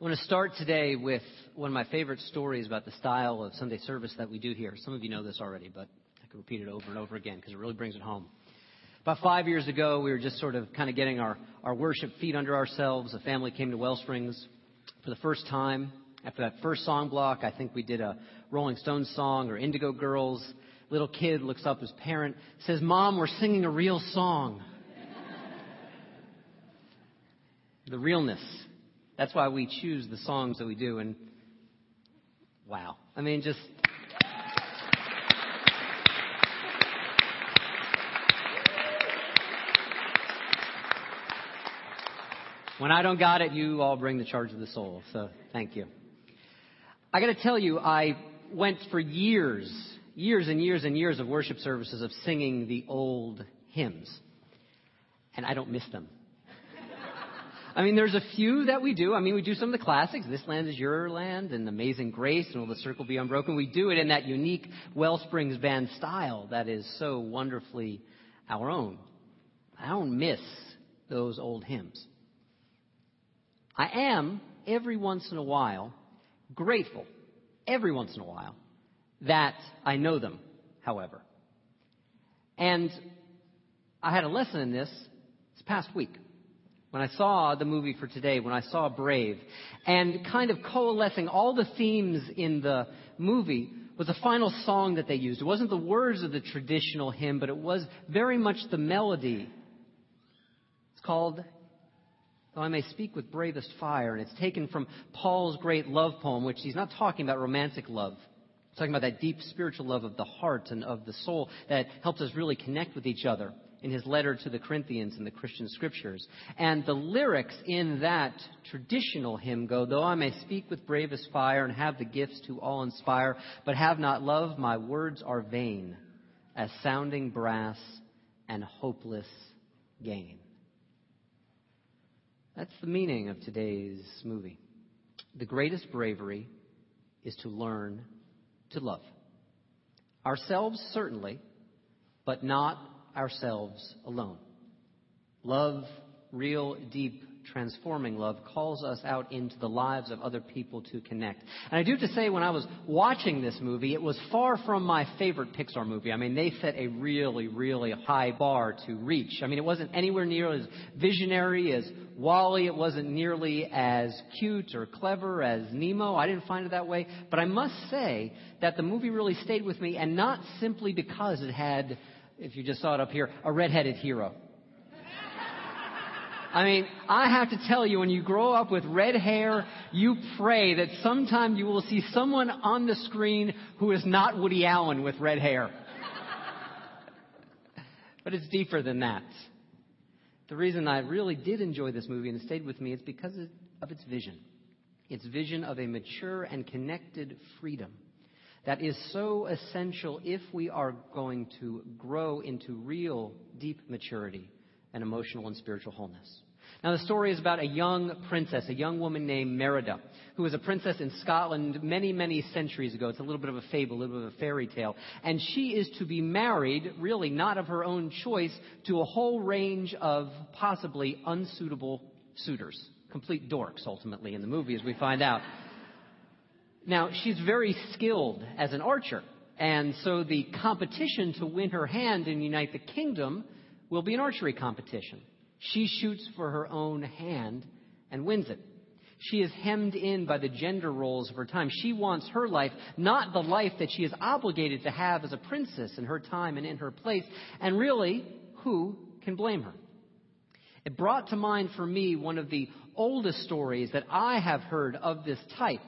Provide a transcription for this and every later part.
I want to start today with one of my favorite stories about the style of Sunday service that we do here. Some of you know this already, but I can repeat it over and over again because it really brings it home. About five years ago, we were just sort of kind of getting our, our worship feet under ourselves. A family came to Wellsprings for the first time. After that first song block, I think we did a Rolling Stones song or Indigo Girls. Little kid looks up his parent, says, Mom, we're singing a real song. the realness that's why we choose the songs that we do. And wow. I mean, just. When I don't got it, you all bring the charge of the soul. So thank you. I got to tell you, I went for years, years and years and years of worship services of singing the old hymns. And I don't miss them. I mean, there's a few that we do. I mean, we do some of the classics. This land is your land and Amazing Grace and Will the Circle Be Unbroken. We do it in that unique Wellsprings band style that is so wonderfully our own. I don't miss those old hymns. I am, every once in a while, grateful, every once in a while, that I know them, however. And I had a lesson in this this past week when I saw the movie for today, when I saw Brave, and kind of coalescing all the themes in the movie was the final song that they used. It wasn't the words of the traditional hymn, but it was very much the melody. It's called Though I May Speak with Bravest Fire, and it's taken from Paul's great love poem, which he's not talking about romantic love. He's talking about that deep spiritual love of the heart and of the soul that helps us really connect with each other in his letter to the Corinthians in the Christian scriptures. And the lyrics in that traditional hymn go, Though I may speak with bravest fire and have the gifts to all inspire, but have not love, my words are vain, as sounding brass and hopeless gain. That's the meaning of today's movie. The greatest bravery is to learn to love. Ourselves, certainly, but not ourselves alone. Love, real, deep, transforming love, calls us out into the lives of other people to connect. And I do have to say, when I was watching this movie, it was far from my favorite Pixar movie. I mean, they set a really, really high bar to reach. I mean, it wasn't anywhere near as visionary as WALL-E. It wasn't nearly as cute or clever as Nemo. I didn't find it that way. But I must say that the movie really stayed with me, and not simply because it had if you just saw it up here, a redheaded hero. I mean, I have to tell you, when you grow up with red hair, you pray that sometime you will see someone on the screen who is not Woody Allen with red hair. but it's deeper than that. The reason I really did enjoy this movie and it stayed with me is because of its vision. Its vision of a mature and connected freedom that is so essential if we are going to grow into real deep maturity and emotional and spiritual wholeness. Now, the story is about a young princess, a young woman named Merida, who was a princess in Scotland many, many centuries ago. It's a little bit of a fable, a little bit of a fairy tale. And she is to be married, really not of her own choice, to a whole range of possibly unsuitable suitors. Complete dorks, ultimately, in the movie, as we find out. Now, she's very skilled as an archer, and so the competition to win her hand and unite the kingdom will be an archery competition. She shoots for her own hand and wins it. She is hemmed in by the gender roles of her time. She wants her life, not the life that she is obligated to have as a princess in her time and in her place. And really, who can blame her? It brought to mind for me one of the oldest stories that I have heard of this type.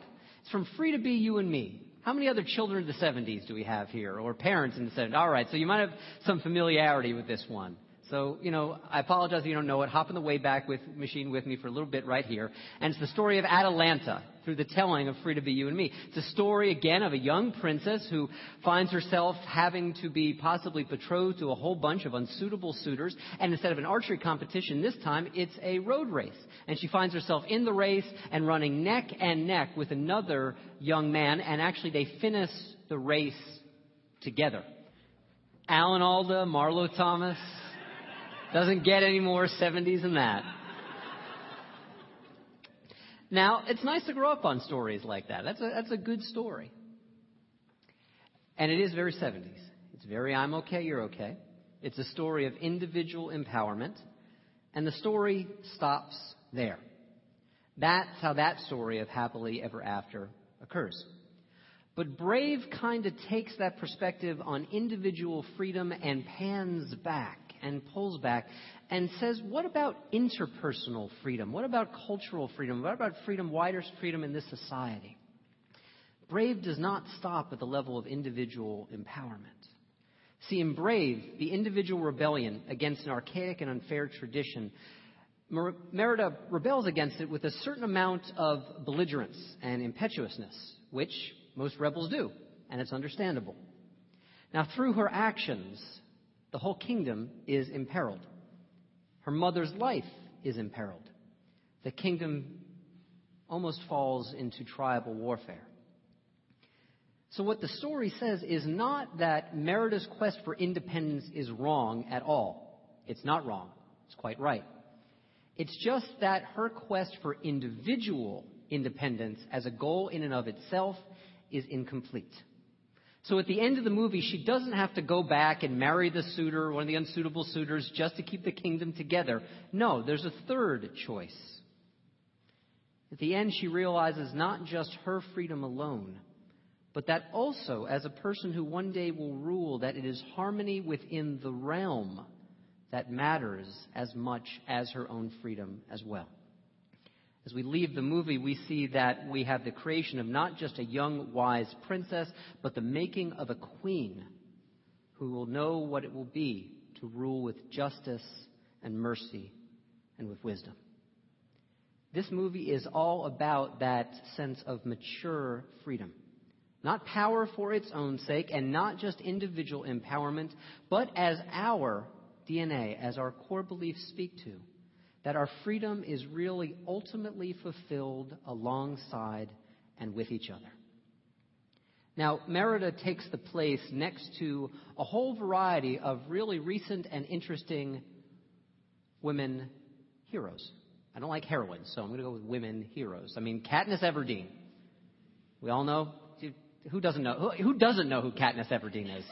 It's from Free to Be You and Me. How many other children of the 70s do we have here, or parents in the 70s? All right, so you might have some familiarity with this one. So, you know, I apologize if you don't know it. Hop in the Wayback with, Machine with me for a little bit right here. And it's the story of Atalanta through the telling of Free to Be You and Me. It's a story, again, of a young princess who finds herself having to be possibly betrothed to a whole bunch of unsuitable suitors. And instead of an archery competition this time, it's a road race. And she finds herself in the race and running neck and neck with another young man. And actually, they finish the race together. Alan Alda, Marlo Thomas, doesn't get any more 70s than that. Now, it's nice to grow up on stories like that. That's a, that's a good story. And it is very 70s. It's very I'm okay, you're okay. It's a story of individual empowerment, and the story stops there. That's how that story of happily ever after occurs. But Brave kind of takes that perspective on individual freedom and pans back and pulls back and says, what about interpersonal freedom? What about cultural freedom? What about freedom, wider freedom in this society? Brave does not stop at the level of individual empowerment. See, in Brave, the individual rebellion against an archaic and unfair tradition, Merida rebels against it with a certain amount of belligerence and impetuousness, which most rebels do, and it's understandable. Now, through her actions, the whole kingdom is imperiled. Her mother's life is imperiled. The kingdom almost falls into tribal warfare. So, what the story says is not that Merida's quest for independence is wrong at all. It's not wrong, it's quite right. It's just that her quest for individual independence as a goal in and of itself is incomplete. So at the end of the movie, she doesn't have to go back and marry the suitor, one of the unsuitable suitors, just to keep the kingdom together. No, there's a third choice. At the end, she realizes not just her freedom alone, but that also, as a person who one day will rule, that it is harmony within the realm that matters as much as her own freedom as well. As we leave the movie, we see that we have the creation of not just a young, wise princess, but the making of a queen who will know what it will be to rule with justice and mercy and with wisdom. This movie is all about that sense of mature freedom. Not power for its own sake and not just individual empowerment, but as our DNA, as our core beliefs speak to that our freedom is really ultimately fulfilled alongside and with each other. Now, Merida takes the place next to a whole variety of really recent and interesting women heroes. I don't like heroines, so I'm going to go with women heroes. I mean, Katniss Everdeen. We all know. Who doesn't know? Who, who doesn't know who Katniss Everdeen is?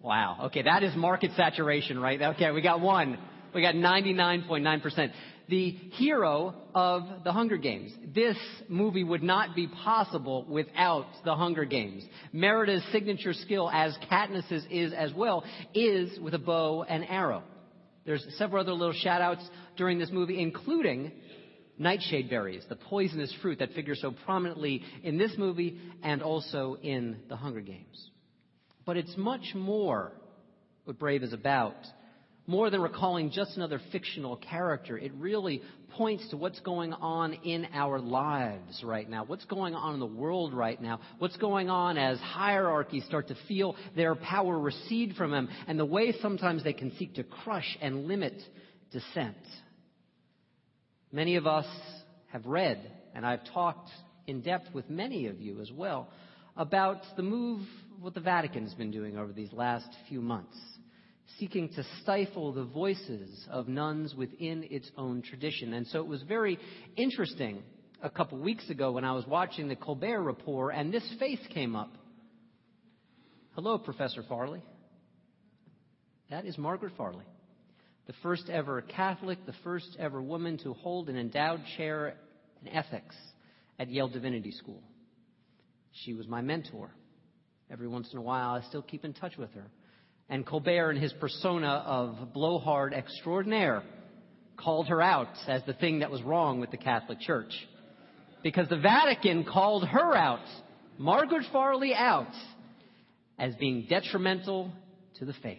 Wow. Okay, that is market saturation, right? Okay, we got one. We got 99.9%. The hero of the Hunger Games. This movie would not be possible without the Hunger Games. Merida's signature skill, as Katniss's is as well, is with a bow and arrow. There's several other little shout outs during this movie, including nightshade berries, the poisonous fruit that figures so prominently in this movie and also in the Hunger Games. But it's much more what Brave is about more than recalling just another fictional character, it really points to what's going on in our lives right now, what's going on in the world right now, what's going on as hierarchies start to feel their power recede from them, and the way sometimes they can seek to crush and limit dissent. Many of us have read, and I've talked in depth with many of you as well, about the move, what the Vatican's been doing over these last few months seeking to stifle the voices of nuns within its own tradition. And so it was very interesting a couple weeks ago when I was watching the Colbert Report and this face came up. Hello, Professor Farley. That is Margaret Farley, the first ever Catholic, the first ever woman to hold an endowed chair in ethics at Yale Divinity School. She was my mentor. Every once in a while, I still keep in touch with her. And Colbert, in his persona of blowhard extraordinaire, called her out as the thing that was wrong with the Catholic Church. Because the Vatican called her out, Margaret Farley out, as being detrimental to the faith.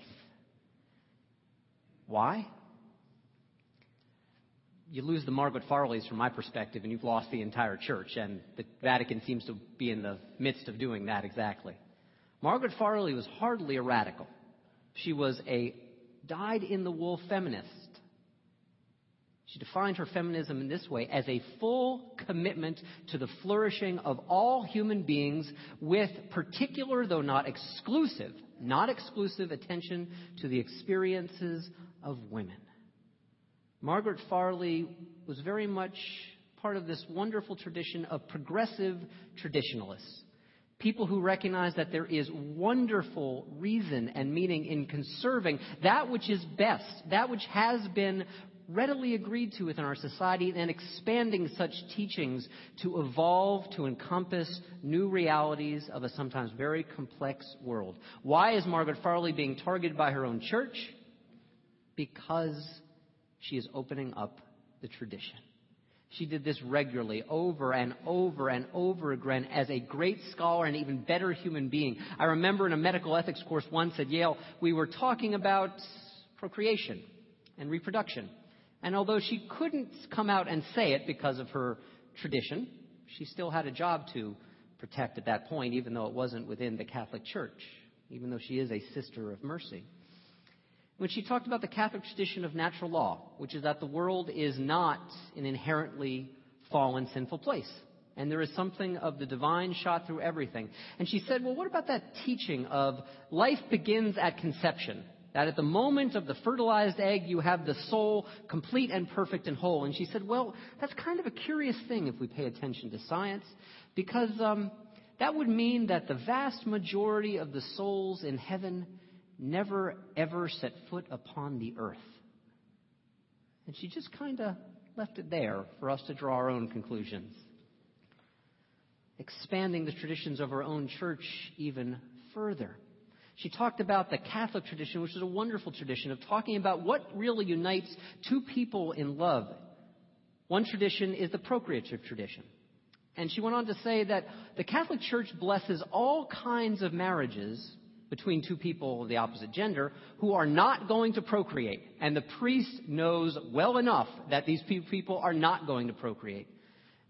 Why? You lose the Margaret Farleys from my perspective, and you've lost the entire church, and the Vatican seems to be in the midst of doing that exactly. Margaret Farley was hardly a radical. She was a dyed in the wool feminist. She defined her feminism in this way as a full commitment to the flourishing of all human beings with particular, though not exclusive, not exclusive attention to the experiences of women. Margaret Farley was very much part of this wonderful tradition of progressive traditionalists. People who recognize that there is wonderful reason and meaning in conserving that which is best, that which has been readily agreed to within our society, and expanding such teachings to evolve to encompass new realities of a sometimes very complex world. Why is Margaret Farley being targeted by her own church? Because she is opening up the tradition. She did this regularly, over and over and over again, as a great scholar and even better human being. I remember in a medical ethics course once at Yale, we were talking about procreation and reproduction. And although she couldn't come out and say it because of her tradition, she still had a job to protect at that point, even though it wasn't within the Catholic Church, even though she is a sister of mercy. When she talked about the Catholic tradition of natural law, which is that the world is not an inherently fallen, sinful place. And there is something of the divine shot through everything. And she said, well, what about that teaching of life begins at conception? That at the moment of the fertilized egg, you have the soul complete and perfect and whole. And she said, well, that's kind of a curious thing if we pay attention to science, because um, that would mean that the vast majority of the souls in heaven never ever set foot upon the earth. And she just kind of left it there for us to draw our own conclusions. Expanding the traditions of her own church even further. She talked about the Catholic tradition, which is a wonderful tradition of talking about what really unites two people in love. One tradition is the procreative tradition. And she went on to say that the Catholic Church blesses all kinds of marriages between two people of the opposite gender who are not going to procreate. And the priest knows well enough that these people are not going to procreate.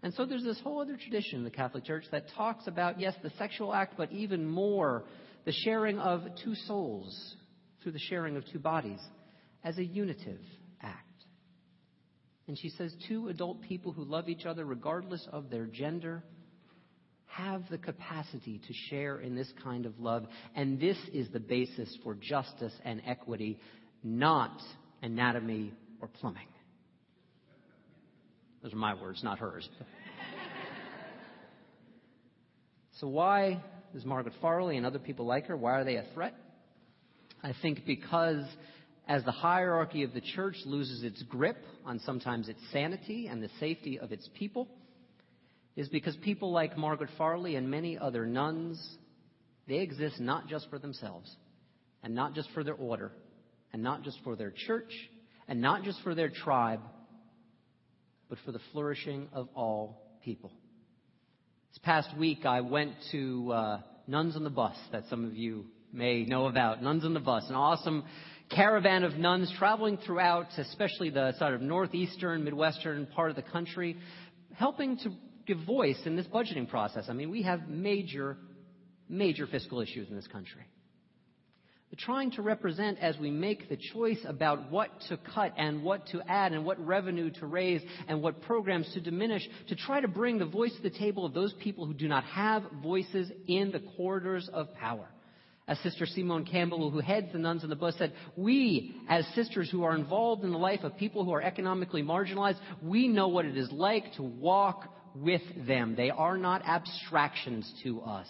And so there's this whole other tradition in the Catholic Church that talks about, yes, the sexual act, but even more the sharing of two souls through the sharing of two bodies as a unitive act. And she says two adult people who love each other regardless of their gender have the capacity to share in this kind of love. And this is the basis for justice and equity, not anatomy or plumbing. Those are my words, not hers. so, why is Margaret Farley and other people like her, why are they a threat? I think because as the hierarchy of the church loses its grip on sometimes its sanity and the safety of its people, is because people like Margaret Farley and many other nuns, they exist not just for themselves, and not just for their order, and not just for their church, and not just for their tribe, but for the flourishing of all people. This past week, I went to uh, Nuns on the Bus, that some of you may know about. Nuns on the Bus, an awesome caravan of nuns traveling throughout, especially the sort of northeastern, midwestern part of the country, helping to give voice in this budgeting process. I mean, we have major, major fiscal issues in this country trying to represent as we make the choice about what to cut and what to add and what revenue to raise and what programs to diminish to try to bring the voice to the table of those people who do not have voices in the corridors of power. As Sister Simone Campbell, who heads the Nuns on the Bus, said, we, as sisters who are involved in the life of people who are economically marginalized, we know what it is like to walk with them. They are not abstractions to us.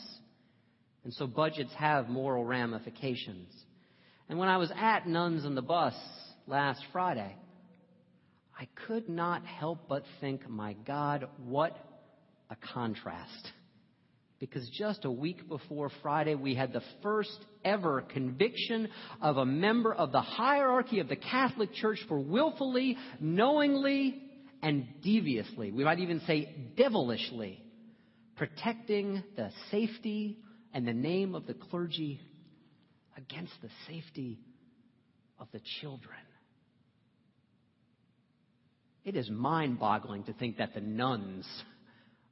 And so budgets have moral ramifications. And when I was at Nuns on the Bus last Friday, I could not help but think, my God, what a contrast. Because just a week before Friday, we had the first ever conviction of a member of the hierarchy of the Catholic Church for willfully, knowingly, and deviously, we might even say devilishly, protecting the safety and the name of the clergy against the safety of the children. It is mind boggling to think that the nuns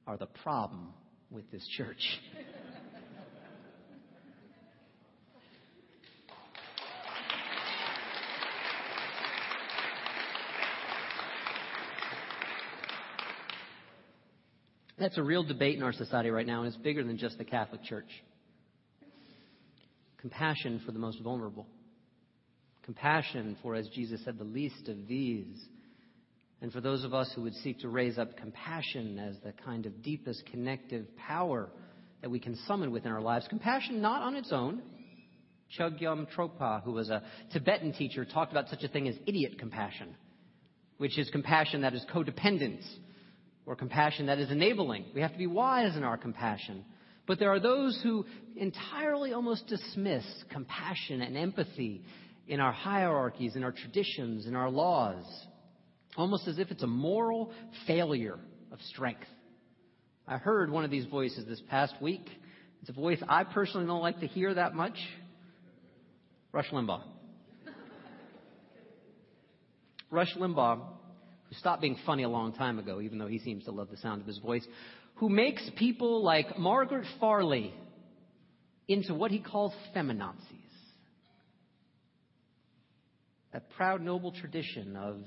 are the problem with this church. That's a real debate in our society right now, and it's bigger than just the Catholic Church. Compassion for the most vulnerable. Compassion for, as Jesus said, the least of these And for those of us who would seek to raise up compassion as the kind of deepest connective power that we can summon within our lives, compassion not on its own. Chogyam Trungpa, who was a Tibetan teacher, talked about such a thing as idiot compassion, which is compassion that is codependent or compassion that is enabling. We have to be wise in our compassion. But there are those who entirely almost dismiss compassion and empathy in our hierarchies, in our traditions, in our laws, almost as if it's a moral failure of strength. I heard one of these voices this past week. It's a voice I personally don't like to hear that much. Rush Limbaugh. Rush Limbaugh, who stopped being funny a long time ago, even though he seems to love the sound of his voice, who makes people like Margaret Farley into what he calls feminazis. That proud, noble tradition of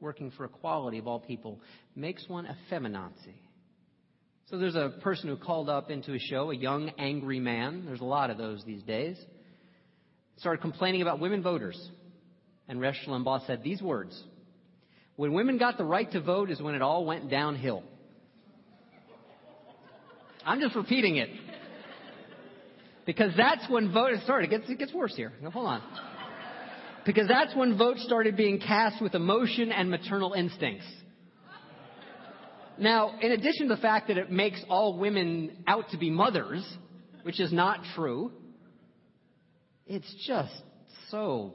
working for equality of all people makes one a feminazi. So there's a person who called up into a show, a young, angry man. There's a lot of those these days. Started complaining about women voters. And Rush Limbaugh said these words When women got the right to vote is when it all went downhill. I'm just repeating it. Because that's when vote started. It gets, it gets worse here. Now, hold on. Because that's when votes started being cast with emotion and maternal instincts. Now, in addition to the fact that it makes all women out to be mothers, which is not true, it's just so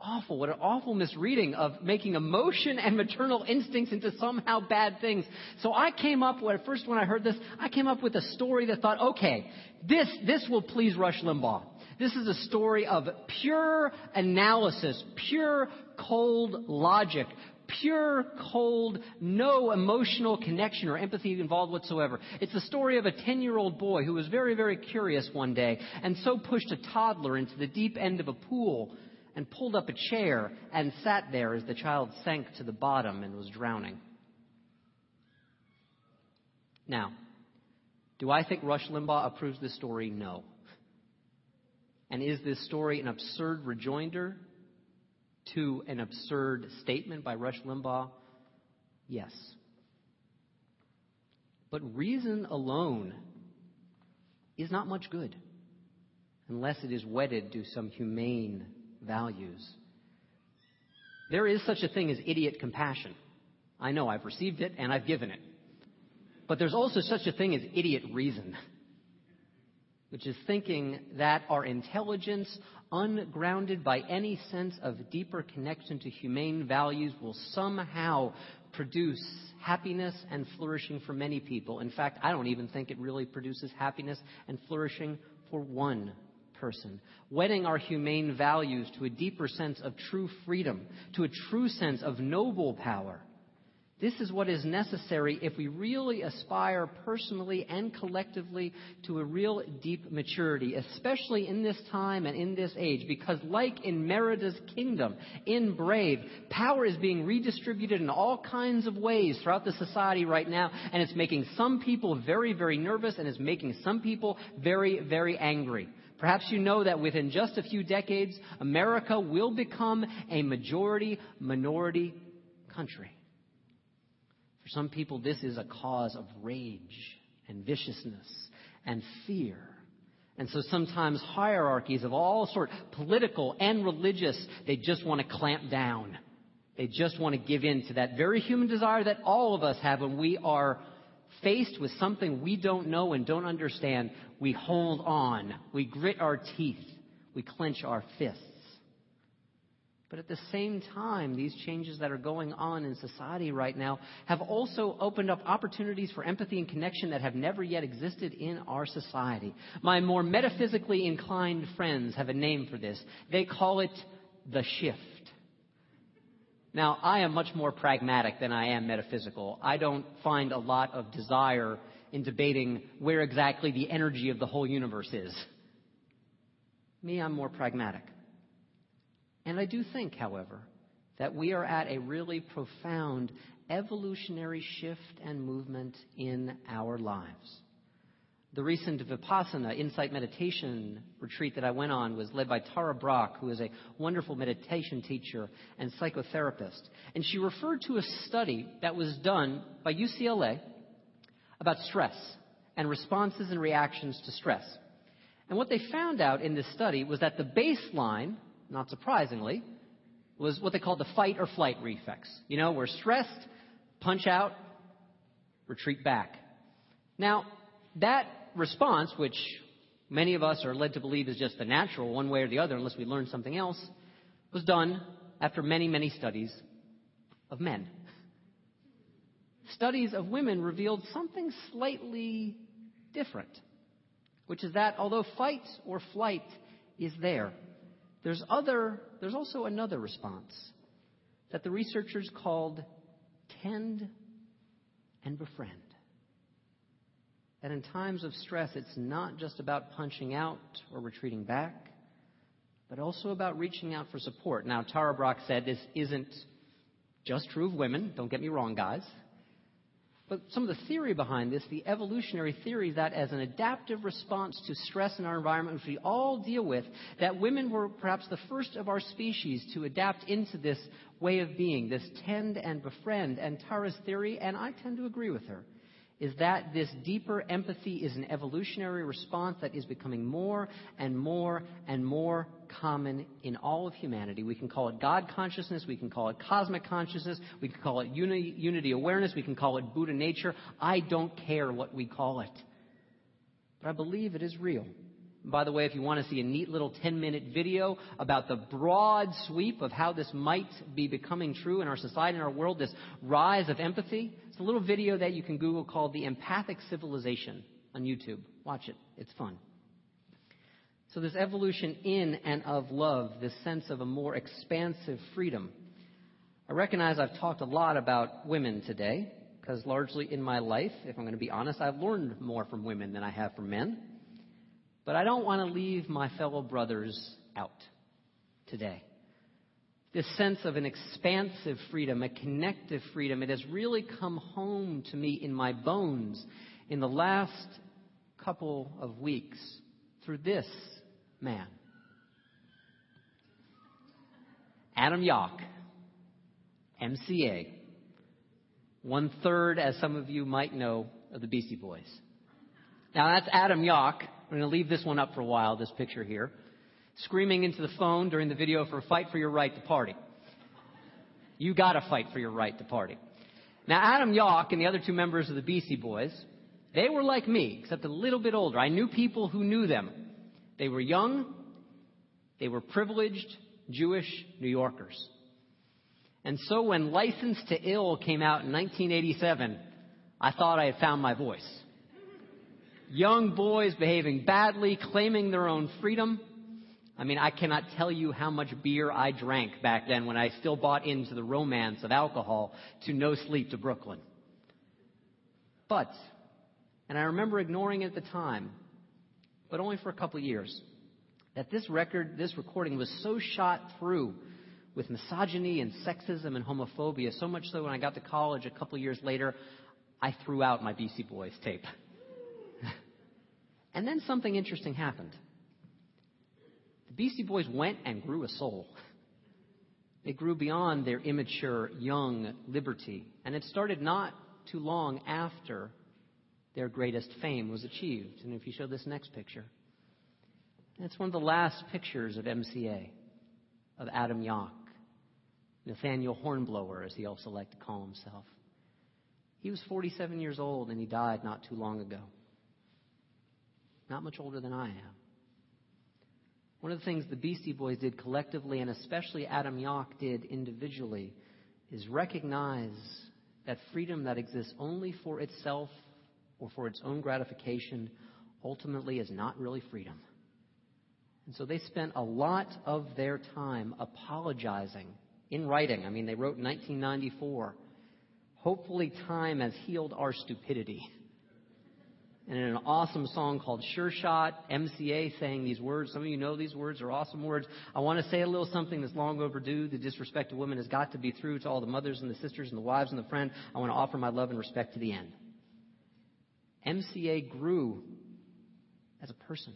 awful. What an awful misreading of making emotion and maternal instincts into somehow bad things. So I came up with, first when I heard this, I came up with a story that thought, okay, this, this will please Rush Limbaugh. This is a story of pure analysis, pure cold logic, pure, cold, no emotional connection or empathy involved whatsoever. It's the story of a 10 year old boy who was very, very curious one day and so pushed a toddler into the deep end of a pool and pulled up a chair and sat there as the child sank to the bottom and was drowning. Now, do I think Rush Limbaugh approves this story? No. And is this story an absurd rejoinder to an absurd statement by Rush Limbaugh? Yes. But reason alone is not much good unless it is wedded to some humane values. There is such a thing as idiot compassion. I know I've received it and I've given it. But there's also such a thing as idiot reason, which is thinking that our intelligence, ungrounded by any sense of deeper connection to humane values, will somehow produce happiness and flourishing for many people. In fact, I don't even think it really produces happiness and flourishing for one person, wedding our humane values to a deeper sense of true freedom, to a true sense of noble power. This is what is necessary if we really aspire personally and collectively to a real deep maturity, especially in this time and in this age, because like in Merida's kingdom, in Brave, power is being redistributed in all kinds of ways throughout the society right now, and it's making some people very, very nervous and it's making some people very, very angry. Perhaps you know that within just a few decades, America will become a majority minority country. For some people, this is a cause of rage and viciousness and fear. And so sometimes hierarchies of all sort, political and religious, they just want to clamp down. They just want to give in to that very human desire that all of us have when we are faced with something we don't know and don't understand, we hold on. We grit our teeth. We clench our fists. But at the same time, these changes that are going on in society right now have also opened up opportunities for empathy and connection that have never yet existed in our society. My more metaphysically inclined friends have a name for this. They call it the shift. Now, I am much more pragmatic than I am metaphysical. I don't find a lot of desire in debating where exactly the energy of the whole universe is. Me, I'm more pragmatic. And I do think, however, that we are at a really profound evolutionary shift and movement in our lives. The recent Vipassana insight meditation retreat that I went on was led by Tara Brach, who is a wonderful meditation teacher and psychotherapist. And she referred to a study that was done by UCLA about stress and responses and reactions to stress. And what they found out in this study was that the baseline, not surprisingly, was what they called the fight or flight reflex. You know, we're stressed, punch out, retreat back. Now, that response, which many of us are led to believe is just the natural, one way or the other, unless we learn something else, was done after many, many studies of men. Studies of women revealed something slightly different, which is that although fight or flight is there, there's other, there's also another response that the researchers called tend and befriend that in times of stress, it's not just about punching out or retreating back, but also about reaching out for support. Now, Tara Brach said this isn't just true of women. Don't get me wrong, guys. But some of the theory behind this, the evolutionary theory, that as an adaptive response to stress in our environment, which we all deal with, that women were perhaps the first of our species to adapt into this way of being, this tend and befriend. And Tara's theory, and I tend to agree with her, is that this deeper empathy is an evolutionary response that is becoming more and more and more common in all of humanity. We can call it God consciousness, we can call it cosmic consciousness, we can call it unity, unity awareness, we can call it Buddha nature. I don't care what we call it. But I believe it is real. By the way, if you want to see a neat little 10 minute video about the broad sweep of how this might be becoming true in our society and our world, this rise of empathy, it's a little video that you can Google called The Empathic Civilization on YouTube. Watch it. It's fun. So this evolution in and of love, this sense of a more expansive freedom. I recognize I've talked a lot about women today, because largely in my life, if I'm going to be honest, I've learned more from women than I have from men. But I don't want to leave my fellow brothers out today. This sense of an expansive freedom, a connective freedom, it has really come home to me in my bones in the last couple of weeks through this man. Adam Yauch, MCA, one third, as some of you might know, of the Beastie Boys. Now that's Adam Yauch I'm going to leave this one up for a while, this picture here. Screaming into the phone during the video for a fight for your right to party. You got to fight for your right to party. Now, Adam Yauch and the other two members of the Beastie Boys, they were like me, except a little bit older. I knew people who knew them. They were young, they were privileged Jewish New Yorkers. And so when License to Ill came out in 1987, I thought I had found my voice young boys behaving badly, claiming their own freedom. I mean, I cannot tell you how much beer I drank back then when I still bought into the romance of alcohol to no sleep to Brooklyn. But, and I remember ignoring it at the time, but only for a couple of years, that this record, this recording was so shot through with misogyny and sexism and homophobia, so much so when I got to college a couple of years later, I threw out my Beastie Boys tape. And then something interesting happened. Beastie Boys went and grew a soul. They grew beyond their immature, young liberty. And it started not too long after their greatest fame was achieved. And if you show this next picture, it's one of the last pictures of MCA, of Adam Yauch, Nathaniel Hornblower, as he also liked to call himself. He was 47 years old and he died not too long ago not much older than I am. One of the things the Beastie Boys did collectively, and especially Adam Yauch did individually, is recognize that freedom that exists only for itself or for its own gratification ultimately is not really freedom. And so they spent a lot of their time apologizing in writing. I mean, they wrote in 1994, hopefully time has healed our stupidity and in an awesome song called Sure Shot, MCA saying these words. Some of you know these words are awesome words. I want to say a little something that's long overdue. The disrespect of women has got to be through to all the mothers and the sisters and the wives and the friend. I want to offer my love and respect to the end. MCA grew as a person.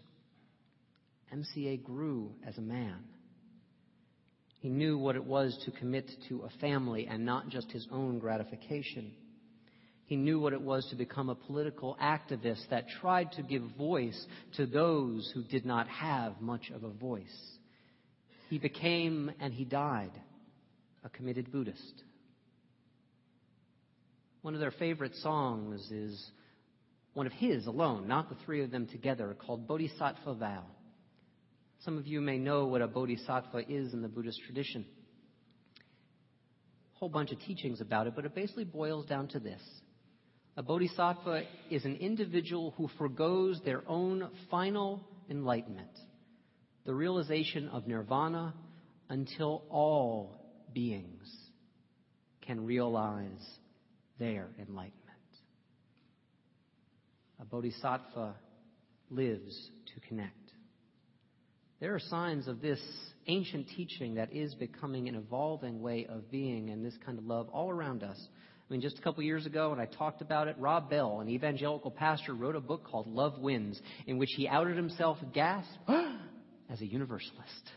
MCA grew as a man. He knew what it was to commit to a family and not just his own gratification. He knew what it was to become a political activist that tried to give voice to those who did not have much of a voice. He became and he died a committed Buddhist. One of their favorite songs is one of his alone, not the three of them together, called Bodhisattva Vow. Some of you may know what a bodhisattva is in the Buddhist tradition. A whole bunch of teachings about it, but it basically boils down to this. A bodhisattva is an individual who forgoes their own final enlightenment, the realization of nirvana, until all beings can realize their enlightenment. A bodhisattva lives to connect. There are signs of this ancient teaching that is becoming an evolving way of being and this kind of love all around us. I mean, just a couple years ago, when I talked about it, Rob Bell, an evangelical pastor, wrote a book called Love Wins, in which he outed himself, gasp, as a universalist.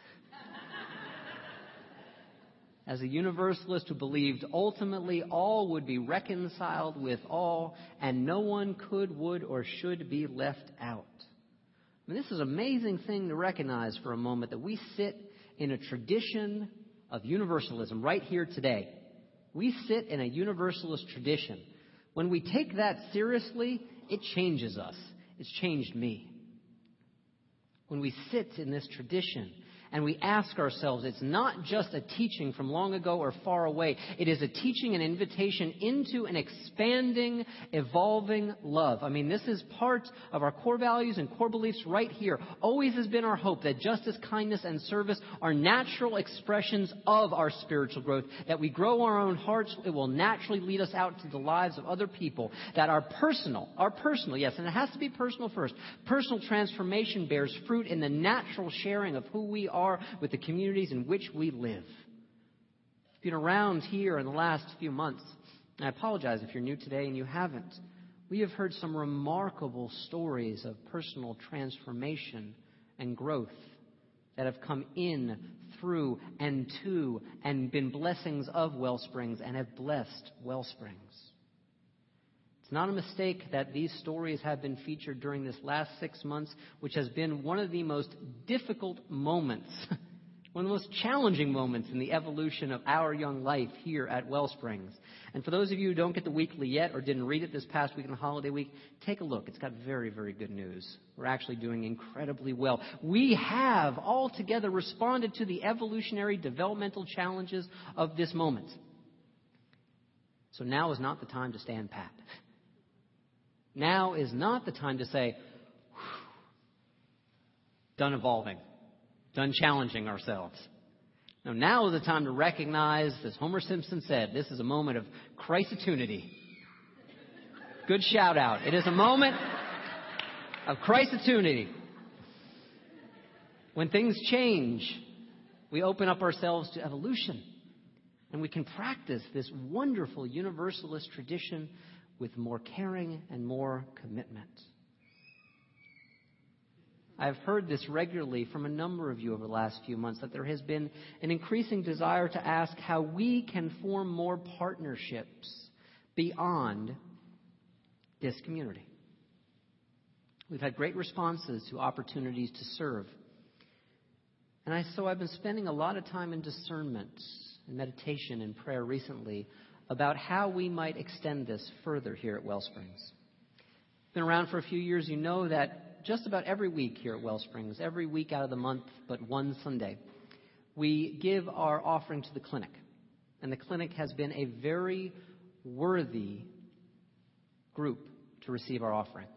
as a universalist who believed ultimately all would be reconciled with all, and no one could, would, or should be left out. I mean, this is an amazing thing to recognize for a moment that we sit in a tradition of universalism right here today. We sit in a universalist tradition. When we take that seriously, it changes us. It's changed me. When we sit in this tradition and we ask ourselves, it's not just a teaching from long ago or far away. It is a teaching and invitation into an expanding, evolving love. I mean, this is part of our core values and core beliefs right here. Always has been our hope that justice, kindness, and service are natural expressions of our spiritual growth. That we grow our own hearts, it will naturally lead us out to the lives of other people. That our personal, our personal, yes, and it has to be personal first, personal transformation bears fruit in the natural sharing of who we are are with the communities in which we live. If you've been around here in the last few months, I apologize if you're new today and you haven't. We have heard some remarkable stories of personal transformation and growth that have come in, through, and to, and been blessings of Wellsprings and have blessed Wellsprings. It's not a mistake that these stories have been featured during this last six months, which has been one of the most difficult moments, one of the most challenging moments in the evolution of our young life here at Wellsprings. And for those of you who don't get the weekly yet or didn't read it this past week in the holiday week, take a look. It's got very, very good news. We're actually doing incredibly well. We have altogether responded to the evolutionary developmental challenges of this moment. So now is not the time to stand pat. Now is not the time to say, done evolving, done challenging ourselves. No, now is the time to recognize, as Homer Simpson said, this is a moment of Christitude. Good shout out. It is a moment of Christitude. When things change, we open up ourselves to evolution. And we can practice this wonderful universalist tradition with more caring and more commitment. I've heard this regularly from a number of you over the last few months that there has been an increasing desire to ask how we can form more partnerships beyond this community. We've had great responses to opportunities to serve. And I, so I've been spending a lot of time in discernment and meditation and prayer recently about how we might extend this further here at Wellsprings. Been around for a few years, you know that just about every week here at Wellsprings, every week out of the month but one Sunday, we give our offering to the clinic. And the clinic has been a very worthy group to receive our offering.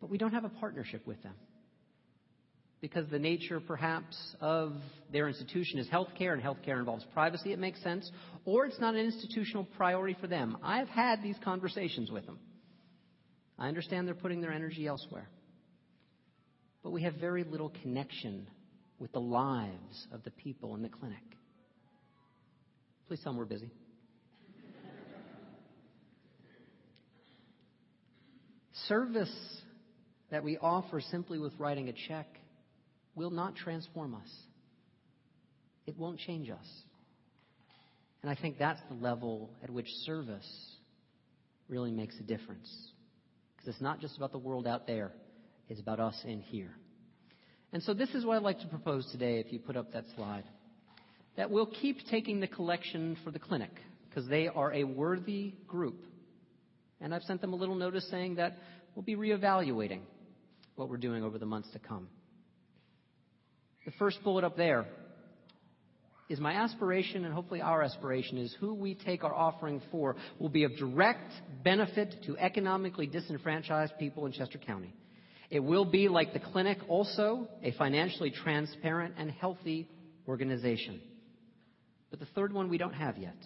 But we don't have a partnership with them because the nature perhaps of their institution is healthcare and healthcare involves privacy, it makes sense, or it's not an institutional priority for them. I've had these conversations with them. I understand they're putting their energy elsewhere. But we have very little connection with the lives of the people in the clinic. Please tell them we're busy. Service that we offer simply with writing a check will not transform us. It won't change us. And I think that's the level at which service really makes a difference. Because it's not just about the world out there, it's about us in here. And so this is what I'd like to propose today if you put up that slide. That we'll keep taking the collection for the clinic because they are a worthy group. And I've sent them a little notice saying that we'll be reevaluating what we're doing over the months to come. The first bullet up there is my aspiration, and hopefully our aspiration, is who we take our offering for will be of direct benefit to economically disenfranchised people in Chester County. It will be, like the clinic, also a financially transparent and healthy organization. But the third one we don't have yet.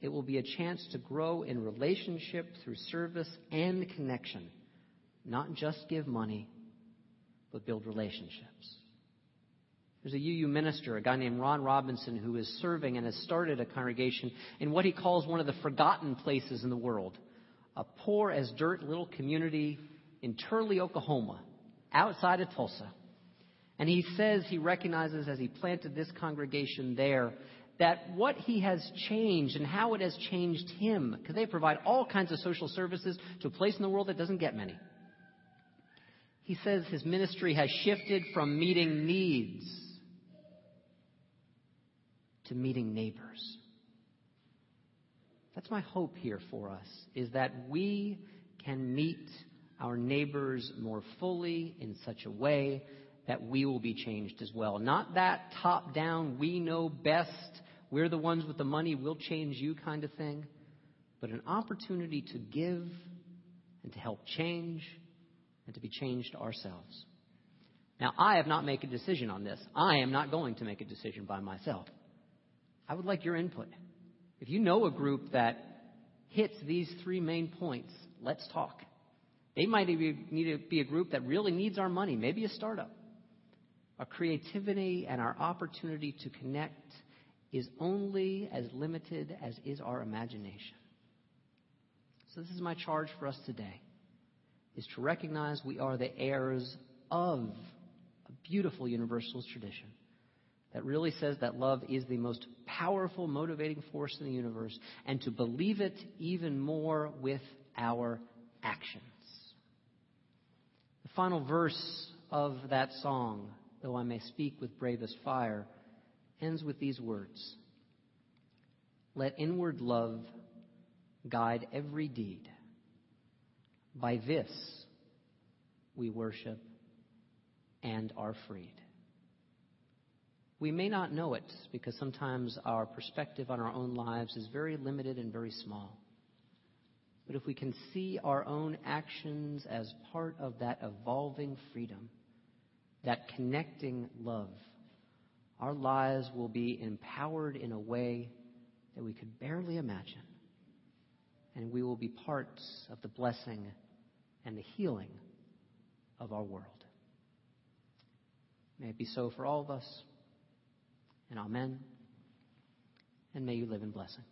It will be a chance to grow in relationship through service and connection. Not just give money, but build relationships. There's a UU minister, a guy named Ron Robinson, who is serving and has started a congregation in what he calls one of the forgotten places in the world. A poor as dirt little community in Turley, Oklahoma, outside of Tulsa. And he says he recognizes as he planted this congregation there that what he has changed and how it has changed him, because they provide all kinds of social services to a place in the world that doesn't get many. He says his ministry has shifted from meeting needs to meeting neighbors. That's my hope here for us, is that we can meet our neighbors more fully in such a way that we will be changed as well. Not that top down, we know best, we're the ones with the money, we'll change you kind of thing, but an opportunity to give and to help change and to be changed ourselves. Now, I have not made a decision on this. I am not going to make a decision by myself. I would like your input. If you know a group that hits these three main points, let's talk. They might need to be a group that really needs our money, maybe a startup. Our creativity and our opportunity to connect is only as limited as is our imagination. So, this is my charge for us today is to recognize we are the heirs of a beautiful universalist tradition that really says that love is the most powerful motivating force in the universe and to believe it even more with our actions. The final verse of that song, though I may speak with bravest fire, ends with these words Let inward love guide every deed by this we worship and are freed. We may not know it because sometimes our perspective on our own lives is very limited and very small. But if we can see our own actions as part of that evolving freedom, that connecting love, our lives will be empowered in a way that we could barely imagine. And we will be parts of the blessing and the healing of our world. May it be so for all of us. And amen. And may you live in blessing.